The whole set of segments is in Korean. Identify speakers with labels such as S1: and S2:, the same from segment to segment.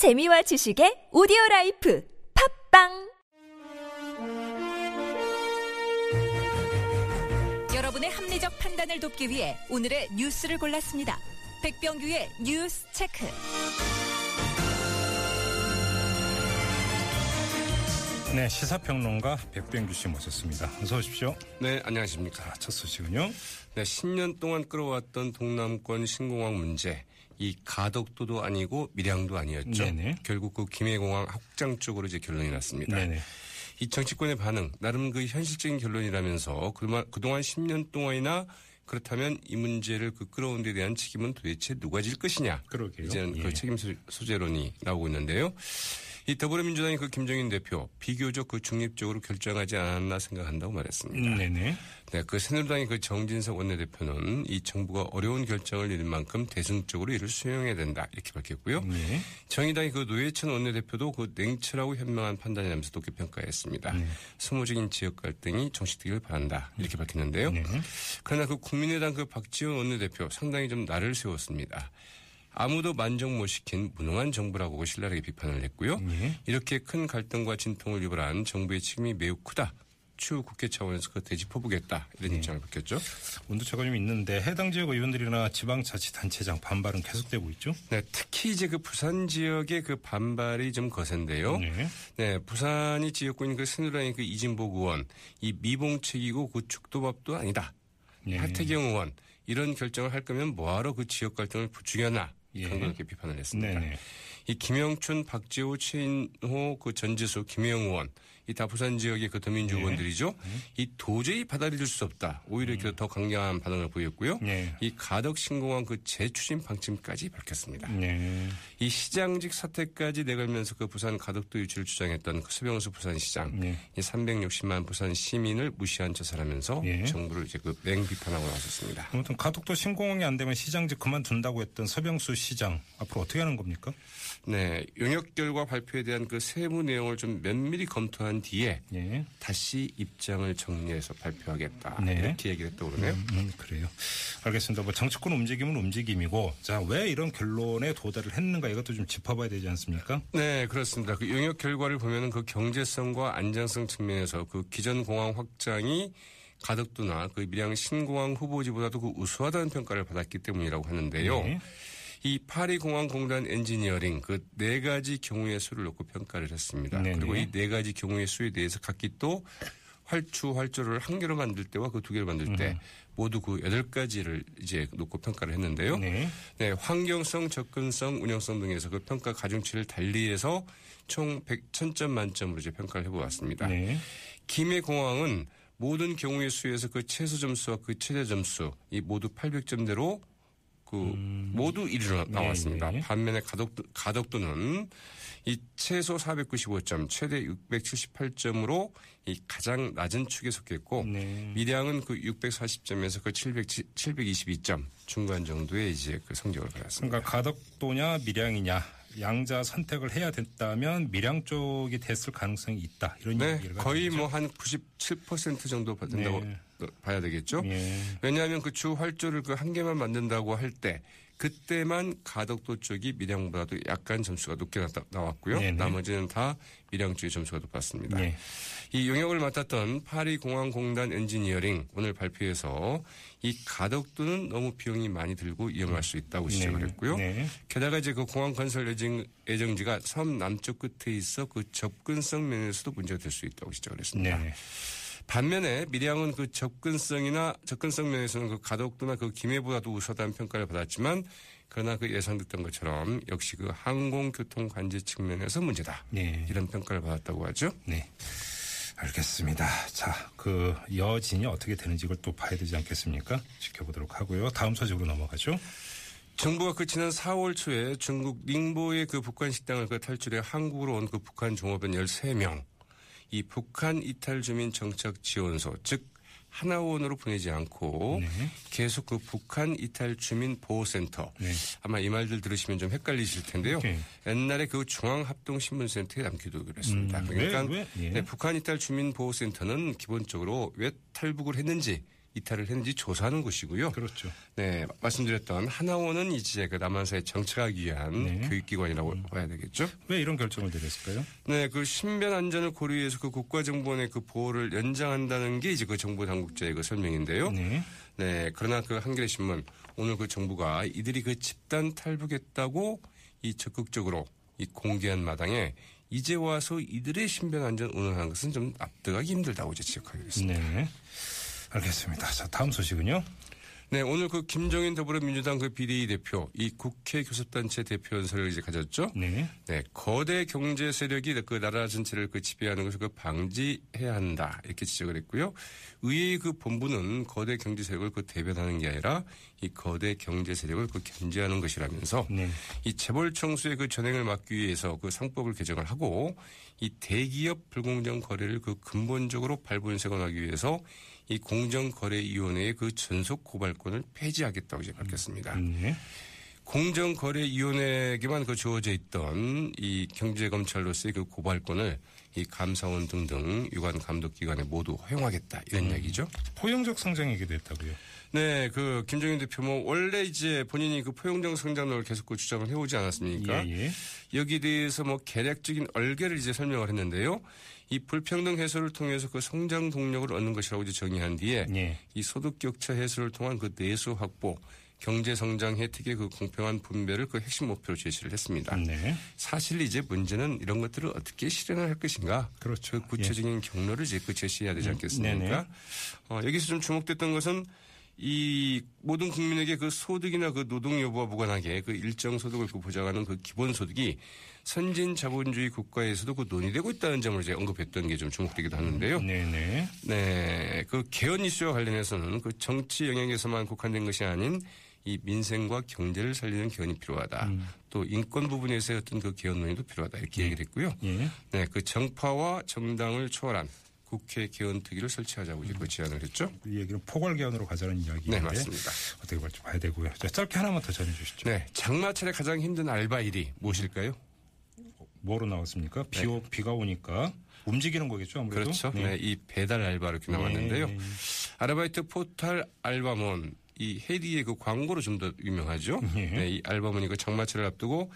S1: 재미와 지식의 오디오 라이프 팟빵 여러분의 합리적 판단을 돕기 위해 오늘의 뉴스를 골랐습니다. 백병규의 뉴스 체크.
S2: 네, 시사평론가 백병규 씨 모셨습니다. 어서 오십시오.
S3: 네, 안녕하십니까.
S2: 자, 첫 소식은요.
S3: 네, 10년 동안 끌어왔던 동남권 신공항 문제. 이 가덕도도 아니고 밀양도 아니었죠.
S2: 네네.
S3: 결국 그 김해공항 확장 쪽으로 이제 결론이 났습니다.
S2: 네네.
S3: 이 정치권의 반응, 나름 그 현실적인 결론이라면서 그동안, 그동안 10년 동안이나 그렇다면 이 문제를 그 끌어온 데 대한 책임은 도대체 누가 질 것이냐.
S2: 그러게요.
S3: 이제는
S2: 예.
S3: 그 책임 소- 소재론이 나오고 있는데요. 이 더불어민주당의 그 김정인 대표 비교적 그 중립적으로 결정하지 않았나 생각한다고 말했습니다.
S2: 음, 네네.
S3: 네, 그 새누리당의 그 정진석 원내대표는 이 정부가 어려운 결정을 내린 만큼 대승적으로 이를 수용해야 된다 이렇게 밝혔고요.
S2: 네.
S3: 정의당의 그 노회찬 원내대표도 그 냉철하고 현명한 판단이라면서 높게 평가했습니다.
S2: 네.
S3: 소모적인 지역 갈등이 정식되길 바란다 이렇게 밝혔는데요.
S2: 네.
S3: 그러나 그 국민의당 그 박지원 원내대표 상당히 좀 날을 세웠습니다. 아무도 만족 못 시킨 무능한 정부라고 신랄하게 비판을 했고요.
S2: 네.
S3: 이렇게 큰 갈등과 진통을 유발한 정부의 책임이 매우 크다. 추후 국회 차원에서 그 되짚어보겠다 이런 입장을 밝혔죠.
S2: 온도차가 좀 있는데 해당 지역 의원들이나 지방자치단체장 반발은 계속되고 있죠.
S3: 네, 특히 이제 그 부산 지역의 그 반발이 좀 거센데요.
S2: 네.
S3: 네, 부산이 지역구 있는 그 새누리당의 그 이진복 의원, 이 미봉책이고 그 죽도밥도 아니다.
S2: 네.
S3: 하태경 의원 이런 결정을 할 거면 뭐하러 그 지역 갈등을 부추겨나
S2: 예.
S3: 강력하게 비판을 했습니다.
S2: 네네.
S3: 이 김영춘, 박지호, 최인호, 그 전지수, 김혜영 의원 이 다 부산 지역의 그 더민주
S2: 네.
S3: 의원들이죠. 이 도저히 받아들일 수 없다. 오히려 이렇게 더 강경한 반응을 보였고요.
S2: 음. 네.
S3: 이 가덕 신공항 그 재추진 방침까지 밝혔습니다.
S2: 네.
S3: 이 시장직 사태까지 내걸면서 그 부산 가덕도 유치를 주장했던 그 서병수 부산시장
S2: 네.
S3: 이 360만 부산 시민을 무시한 처사라면서
S2: 예.
S3: 정부를 이제 그 맹비판하고 나섰습니다.
S2: 아무튼 가덕도 신공항이 안 되면 시장직 그만둔다고 했던 서병수 시장 앞으로 어떻게 하는 겁니까?
S3: 네, 용역 결과 발표에 대한 그 세부 내용을 좀 면밀히 검토한 뒤에
S2: 예.
S3: 다시 입장을 정리해서 발표하겠다
S2: 네.
S3: 이렇게 얘기를 했다고 그러네요.
S2: 음, 그래요. 알겠습니다. 뭐 정치권 움직임은 움직임이고, 자, 왜 이런 결론에 도달을 했는가 이것도 좀 짚어봐야 되지 않습니까?
S3: 네, 그렇습니다. 그 용역 결과를 보면은 그 경제성과 안정성 측면에서 그 기존 공항 확장이 가덕도나 그 밀양 신공항 후보지보다도 그 우수하다는 평가를 받았기 때문이라고 하는데요.
S2: 네.
S3: 이 파리공항공단 엔지니어링 그 네 가지 경우의 수를 놓고 평가를 했습니다.
S2: 네네.
S3: 그리고 이 네 가지 경우의 수에 대해서 각기 또 활추 활조를 한 개로 만들 때와 그 두 개를 만들 때 모두 그 여덟 가지를 이제 놓고 평가를 했는데요.
S2: 네.
S3: 네, 환경성, 접근성, 운영성 등에서 그 평가 가중치를 달리해서 총 100, 1000점 만점으로 이제 평가를 해보았습니다.
S2: 네.
S3: 김해 공항은 모든 경우의 수에서 그 최소 점수와 그 최대 점수 이 모두 800점대로 그 모두 1위로 나왔습니다.
S2: 음. 네, 네.
S3: 반면에 가덕도, 가덕도는 이 최소 495점, 최대 678점으로 이 가장 낮은 축에 속했고
S2: 네.
S3: 밀양은 그 640점에서 그 700, 722점 중간 정도의 이제 그 성적을 받았습니다.
S2: 그러니까 가덕도냐 밀양이냐 양자 선택을 해야 됐다면 밀양 쪽이 됐을 가능성이 있다. 이런
S3: 네,
S2: 얘기를
S3: 거의. 뭐 한 97% 정도 받는다고
S2: 네.
S3: 봐야 되겠죠.
S2: 예.
S3: 왜냐하면 그 주 활조를 그 한 개만 만든다고 할 때 그때만 가덕도 쪽이 밀양보다도 약간 점수가 높게 나- 나왔고요.
S2: 네네.
S3: 나머지는 다 밀양 쪽의 점수가 높았습니다.
S2: 예.
S3: 이 용역을 맡았던 파리공항공단 엔지니어링 오늘 발표에서 이 가덕도는 너무 비용이 많이 들고 위험할 수 있다고 지적을
S2: 네.
S3: 했고요.
S2: 네.
S3: 게다가 이제 그 공항 건설 예정, 예정지가 섬 남쪽 끝에 있어 그 접근성 면에서도 문제가 될 수 있다고 지적을 했습니다.
S2: 네.
S3: 반면에 밀양은 그 접근성이나 접근성 면에서는 그 가덕도나 그 김해보다도 우수하다는 평가를 받았지만 그러나 그 예상됐던 것처럼 역시 그 항공교통 관제 측면에서 문제다.
S2: 네.
S3: 이런 평가를 받았다고 하죠.
S2: 네. 알겠습니다. 자, 그 여진이 어떻게 되는지 이걸 또 봐야 되지 않겠습니까? 지켜보도록 하고요. 다음 소식으로 넘어가죠.
S3: 정부가 그 지난 4월 초에 중국 닝보의 그 북한 식당을 그 탈출해 한국으로 온 그 북한 종업원 13명, 이 북한 이탈 주민 정착 지원소, 즉 하나원으로 보내지 않고
S2: 네.
S3: 계속 그 북한 이탈 주민 보호센터
S2: 네.
S3: 아마 이 말들 들으시면 좀 헷갈리실 텐데요.
S2: 네.
S3: 옛날에 그 중앙 합동 신문센터에 남겨두기로 했습니다.
S2: 음,
S3: 그러니까
S2: 왜, 왜? 예.
S3: 네, 북한 이탈 주민 보호센터는 기본적으로 왜 탈북을 했는지 이탈을 했는지 조사하는 곳이고요.
S2: 그렇죠.
S3: 네, 말씀드렸던 하나원은 이제 그 남한사에 정착하기 위한
S2: 네.
S3: 교육기관이라고 봐야 되겠죠.
S2: 왜 이런 결정을 내렸을까요?
S3: 네, 그 신변 안전을 고려해서 그 국가정보원의 그 보호를 연장한다는 게 이제 그 정보 당국자의 그 설명인데요.
S2: 네.
S3: 네, 그러나 그 한겨레 신문 오늘 그 정부가 이들이 그 집단 탈북했다고 이 적극적으로 이 공개한 마당에 이제 와서 이들의 신변 안전 운운하는 것은 좀 납득하기 힘들다고 이제 지적하겠습니다.
S2: 네. 알겠습니다. 자, 다음 소식은요.
S3: 네, 오늘 그 김종인 더불어민주당 그 비대위 대표, 이 국회 교섭단체 대표 연설을 이제 가졌죠.
S2: 네.
S3: 네, 거대 경제 세력이 그 나라 전체를 그 지배하는 것을 그 방지해야 한다 이렇게 지적을 했고요. 의회의 그 본부는 거대 경제 세력을 그 대변하는 게 아니라 이 거대 경제 세력을 그 견제하는 것이라면서
S2: 네.
S3: 이 재벌 청수의 그 전행을 막기 위해서 그 상법을 개정을 하고 이 대기업 불공정 거래를 그 근본적으로 발본색원하기 위해서 이 공정거래위원회의 그 전속 고발권을 폐지하겠다고 이제 밝혔습니다.
S2: 네.
S3: 공정거래위원회에게만 그 주어져 있던 이 경제검찰로서의 그 고발권을 이 감사원 등등 유관 감독기관에 모두 허용하겠다 이런 얘기죠.
S2: 포용적 성장이기도 했다고요.
S3: 네, 그 김정인 대표 뭐 원래 이제 본인이 그 포용적 성장론을 계속 그 주장을 해오지 않았습니까?
S2: 예, 예.
S3: 여기에 대해서 뭐 계략적인 얼개를 이제 설명을 했는데요. 이 불평등 해소를 통해서 그 성장 동력을 얻는 것이라고 이제 정의한 뒤에
S2: 예.
S3: 이 소득 격차 해소를 통한 그 내수 확보, 경제 성장 혜택의 그 공평한 분배를 그 핵심 목표로 제시를 했습니다.
S2: 네.
S3: 사실 이제 문제는 이런 것들을 어떻게 실현을 할 것인가.
S2: 그렇죠.
S3: 그 구체적인 경로를 이제 그 제시해야 되지 않겠습니까?
S2: 네네.
S3: 어, 여기서 좀 주목됐던 것은 이 모든 국민에게 그 소득이나 그 노동 여부와 무관하게 그 일정 소득을 그 보장하는 그 기본 소득이 선진 자본주의 국가에서도 그 논의되고 있다는 점을 이제 언급했던 게 좀 주목되기도 하는데요.
S2: 네, 네.
S3: 네, 그 개헌 이슈와 관련해서는 그 정치 영역에서만 국한된 것이 아닌 이 민생과 경제를 살리는 개헌이 필요하다.
S2: 음.
S3: 또 인권 부분에서의 어떤 그 개헌 논의도 필요하다 이렇게 얘기를 했고요.
S2: 예.
S3: 네, 그 정파와 정당을 초월한 국회 개헌 특위를 설치하자고 이제 그 제안을 했죠.
S2: 이 얘기는 포괄 개헌으로 가자는 이야기인데
S3: 네, 맞습니다.
S2: 어떻게 볼지 봐야 되고요. 자, 짧게 하나만 더 전해 주시죠.
S3: 네, 장마철에 가장 힘든 알바일이 무엇일까요?
S2: 뭐로 나왔습니까? 비, 오, 비가 오니까 움직이는 거겠죠, 아무래도.
S3: 그렇죠. 네, 이 배달 알바 이렇게 나왔는데요.
S2: 네.
S3: 아르바이트 포털 알바몬 이 헤디의 그 광고로 좀 더 유명하죠.
S2: 예.
S3: 네, 이 알바몬이 그 장마철을 앞두고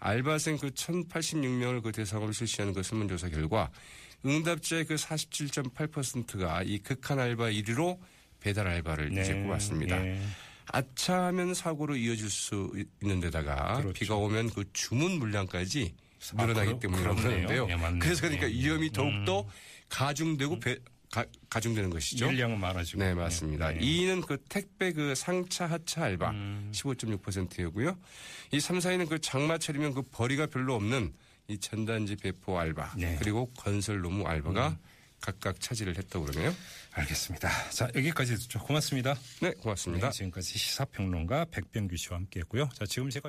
S3: 알바생 그 1,086명을 그 대상으로 실시하는 그 설문조사 결과 응답자의 그 47.8%가 이 극한 알바 1위로 배달 알바를 이제 꼽았습니다.
S2: 네.
S3: 아차하면 사고로 이어질 수 있는 데다가
S2: 그렇죠.
S3: 비가 오면 그 주문 물량까지
S2: 아,
S3: 늘어나기
S2: 그러-
S3: 때문이라고
S2: 그렇네요.
S3: 하는데요.
S2: 예.
S3: 그래서 그러니까
S2: 예.
S3: 위험이 더욱더 가중되고 배- 가, 가중되는 것이죠.
S2: 물량은 많아지고.
S3: 네, 맞습니다.
S2: 네.
S3: 2위는 그 택배 그 상차 하차 알바
S2: 음.
S3: 15.6%였고요. 이 3, 4위는 그 장마철이면 그 벌이가 별로 없는 이 전단지 배포 알바
S2: 네.
S3: 그리고 건설 노무 알바가 각각 차지를 했다고 그러네요.
S2: 알겠습니다. 자, 여기까지 듣죠. 고맙습니다.
S3: 네, 고맙습니다.
S2: 네, 지금까지 시사평론가 백병규 씨와 함께 했고요. 자, 지금 여섯